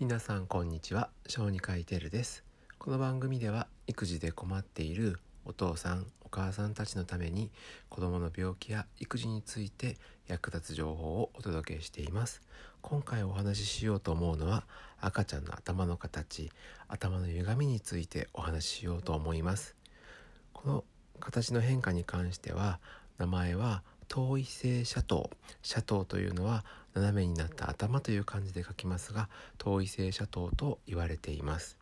皆さんこんにちは。小児科医テルです。この番組では育児で困っているお父さんお母さんたちのために子供の病気や育児について役立つ情報をお届けしています。今回お話ししようと思うのは赤ちゃんの頭の形頭の歪みについてお話ししようと思います。この形の変化に関しては名前は遠位性斜頭斜頭というのは斜めになった頭という感じで書きますが遠位性斜頭と言われています。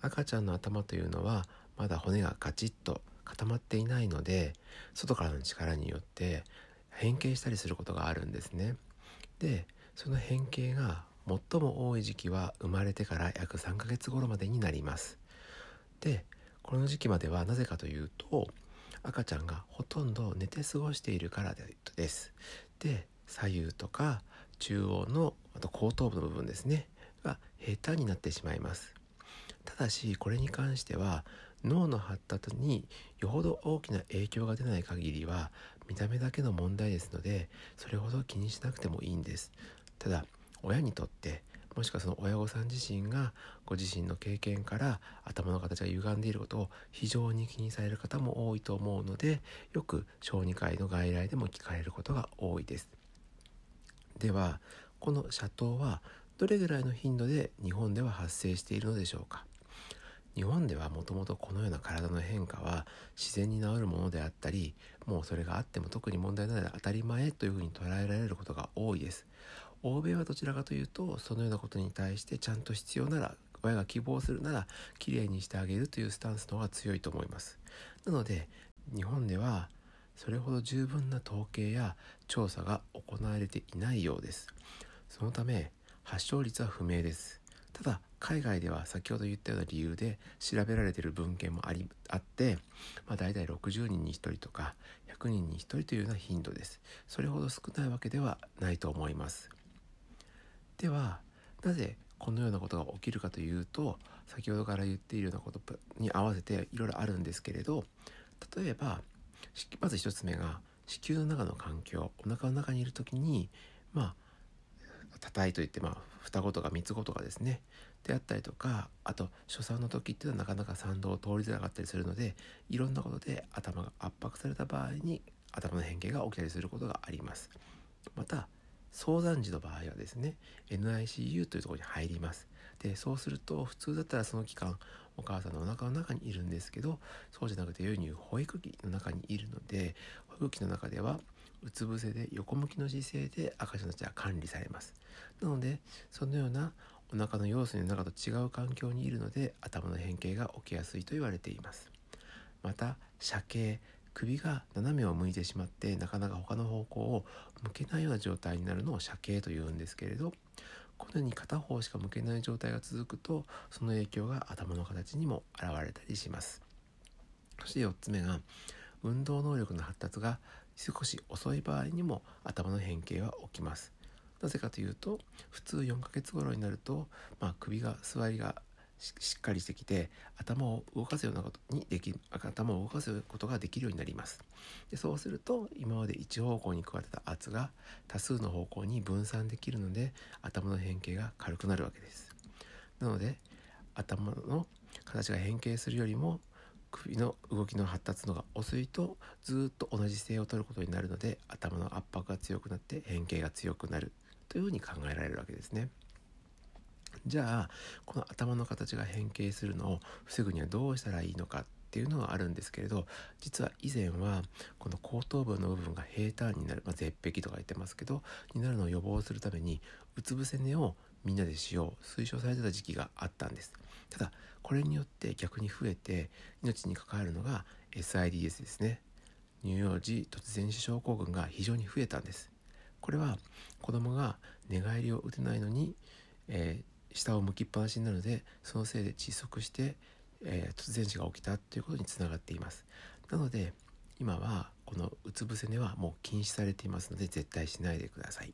赤ちゃんの頭というのはまだ骨がカチッと固まっていないので外からの力によって変形したりすることがあるんですね。でその変形が最も多い時期は生まれてから約3ヶ月頃までになります。でこの時期まではなぜかというと赤ちゃんがほとんど寝て過ごしているからです。で左右とか中央のあと後頭部の部分ですねが平坦になってしまいます。ただしこれに関しては脳の発達によほど大きな影響が出ない限りは見た目だけの問題ですのでそれほど気にしなくてもいいんですただ親にとってもしくはその親御さん自身がご自身の経験から頭の形が歪んでいることを非常に気にされる方も多いと思うのでよく小児科医の外来でも聞かれることが多いです。ではこの斜頭はどれぐらいの頻度で日本では発生しているのでしょうか？日本ではもともとこのような体の変化は自然に治るものであったりもうそれがあっても特に問題ない当たり前というふうに捉えられることが多いです。欧米はどちらかというとそのようなことに対してちゃんと必要なら親が希望するならきれいにしてあげるというスタンスの方が強いと思います。なので日本ではそれほど十分な統計や調査が行われていないようです。そのため発症率は不明です。ただ海外では先ほど言ったような理由で調べられている文献もありあって、まあ、大体60人に1人とか100人に1人というような頻度です。それほど少ないわけではないと思います。ではなぜこのようなことが起きるかというと先ほどから言っているようなことに合わせていろいろあるんですけれど例えばまず1つ目が子宮の中の環境お腹の中にいる時にまあ叩いといってまあ双子とか三つ子とかですねであったりとかあと初産の時っていうのはなかなか産道を通りづらかったりするのでいろんなことで頭が圧迫された場合に頭の変形が起きたりすることがあります。また早産児の場合はですね NICU というところに入ります。でそうすると普通だったらその期間お母さんのお腹の中にいるんですけどそうじゃなくてよう保育器の中にいるので保育器の中ではうつ伏せで横向きの姿勢で赤ちゃんたちは管理されます。なのでそのようなお腹の様子の中と違う環境にいるので頭の変形が起きやすいと言われています。また斜形首が斜めを向いてしまってなかなか他の方向を向けないような状態になるのを斜形というんですけれどこのように片方しか向けない状態が続くとその影響が頭の形にも現れたりします。そして4つ目が運動能力の発達が少し遅い場合にも頭の変形は起きます。なぜかというと普通4ヶ月頃になると、まあ、首が座りがしっかりしてきて頭を動かすようなことにでき頭を動かすことができるようになりますでそうすると今まで一方向に加わってた圧が多数の方向に分散できるので頭の変形が軽くなるわけですなので頭の形が変形するよりも首の動きの発達のが遅いとずっと同じ姿勢をとることになるので頭の圧迫が強くなって変形が強くなるというふうに考えられるわけですね。じゃあこの頭の形が変形するのを防ぐにはどうしたらいいのかっていうのがあるんですけれど実は以前はこの後頭部の部分が平坦になる、まあ、絶壁とか言ってますけどになるのを予防するためにうつ伏せ寝をみんなでしよう推奨されてた時期があったんです。ただこれによって逆に増えて命に関わるのが SIDS ですね。乳幼児突然死症候群が非常に増えたんです。これは子供が寝返りを打てないのに、え下を向きっぱなしになるのでそのせいで窒息して、えー、突然死が起きたということにつながっています。なので今はこのうつ伏せ寝はもう禁止されていますので絶対しないでください。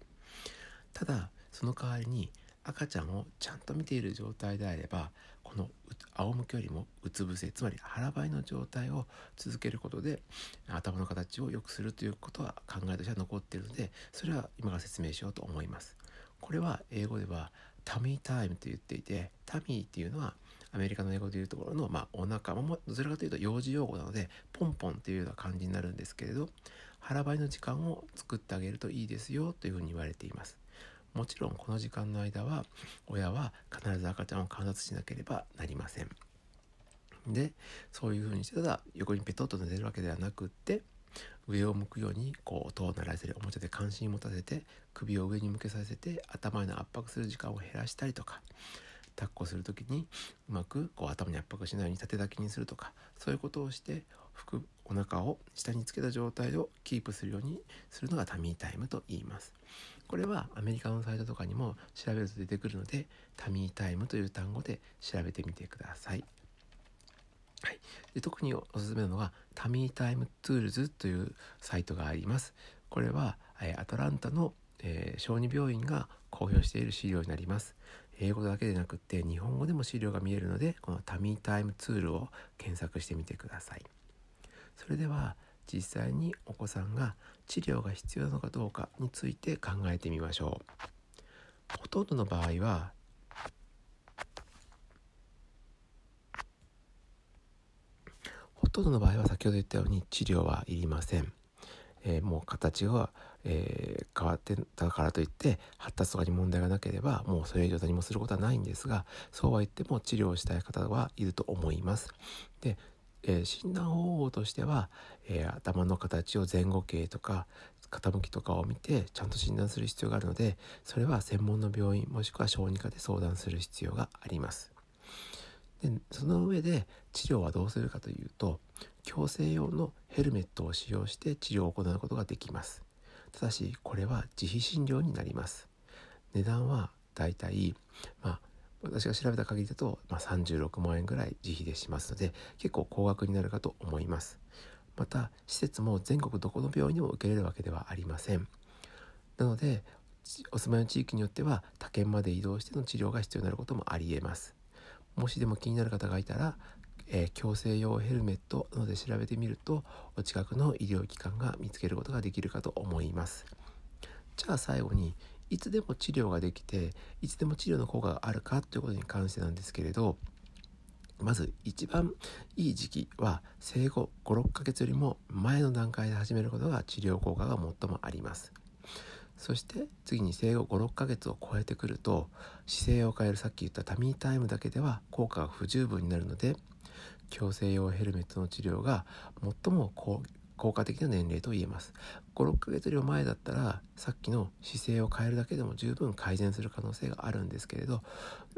ただその代わりに赤ちゃんをちゃんと見ている状態であればこの仰向けよりもうつ伏せつまり腹ばいの状態を続けることで頭の形を良くするということは考えとしては残っているのでそれは今から説明しようと思います。これは英語ではタミータイムと言っていてタミーっていうのはアメリカの英語でいうところの、まあ、お腹もどちらかというと幼児用語なのでポンポンというような感じになるんですけれど腹ばいの時間を作ってあげるといいですよというふうに言われています。もちろんこの時間の間は親は必ず赤ちゃんを観察しなければなりません。でそういうふうにしてただ横にペトッと寝てるわけではなくって上を向くようにこう音を鳴らせるおもちゃで関心を持たせて首を上に向けさせて頭への圧迫する時間を減らしたりとか抱っこする時にうまくこう頭に圧迫しないように縦抱きにするとかそういうことをしてお腹を下につけた状態をキープするようにするのがタミータイムと言います。これはアメリカのサイトとかにも調べると出てくるのでタミータイムという単語で調べてみてください。で特におすすめなのがタミータイムツールズというサイトがあります。これは、えアトランタの、えー、小児病院が公表している資料になります。英語だけでなくって日本語でも資料が見えるのでこのタミータイムツールを検索してみてください。それでは実際にお子さんが治療が必要なのかどうかについて考えてみましょう。ほとんどの場合はとんどの場合は先ほど言ったように治療はいりません。えー、もう形が、えー、変わってたからといって発達とかに問題がなければもうそれ以上何もすることはないんですがそうは言っても治療したい方はいると思います。でえー、診断方法としては、え、頭の形を前後形とか傾きとかを見てちゃんと診断する必要があるのでそれは専門の病院もしくは小児科で相談する必要があります。でその上で治療はどうするかというと矯正用のヘルメットを使用して治療を行うことができます。ただしこれは自費診療になります。値段はだいたいまあ私が調べた限りだと、まあ、36万円ぐらい自費でしますので結構高額になるかと思います。また施設も全国どこの病院にも受けれるわけではありません。なのでお住まいの地域によっては他県まで移動しての治療が必要になることもありえます。もしでも気になる方がいたら、えー、矯正用ヘルメットなどで調べてみるとお近くの医療機関が見つけることができるかと思います。じゃあ最後にいつでも治療ができていつでも治療の効果があるかということに関してなんですけれどまず一番いい時期は生後56ヶ月よりも前の段階で始めることが治療効果が最もあります。そして次に生後56ヶ月を超えてくると姿勢を変えるさっき言ったタミータイムだけでは効果が不十分になるので矯正用ヘルメットの治療が最も効果的な年齢と言えます。56ヶ月より前だったらさっきの姿勢を変えるだけでも十分改善する可能性があるんですけれど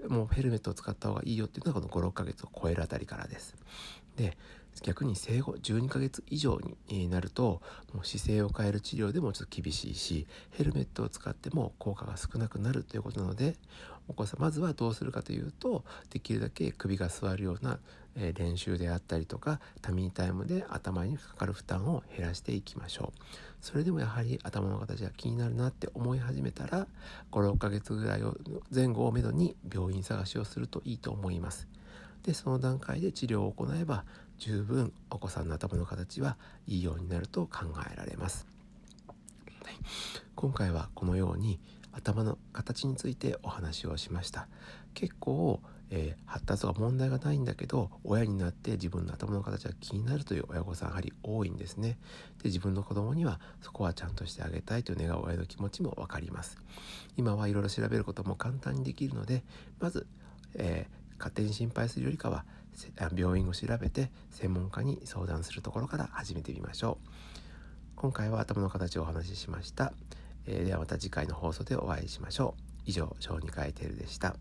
もうヘルメットを使った方がいいよっていうのはこの56ヶ月を超えるあたりからです。で逆に生後12ヶ月以上になるともう姿勢を変える治療でもちょっと厳しいしヘルメットを使っても効果が少なくなるということなのでお子さんまずはどうするかというとできるだけ首が座るような、練習であったりとかタミータイムで頭にかかる負担を減らしていきましょう。それでもやはり頭の形が気になるなって思い始めたら56ヶ月ぐらいを前後をめどに病院探しをするといいと思います。でその段階で治療を行えば十分お子さんの頭の形はいいようになると考えられます、はい、今回はこのように頭の形についてお話をしました。結構、えー、発達は問題がないんだけど親になって自分の頭の形が気になるという親御さんやはり多いんですね。で自分の子供にはそこはちゃんとしてあげたいという願う親の気持ちも分かります。今はいろいろ調べることも簡単にできるのでまず、えー勝手に心配するよりかは病院を調べて専門家に相談するところから始めてみましょう。今回は頭の形をお話ししました、えー、ではまた次回の放送でお会いしましょう。以上小児科エテルでした。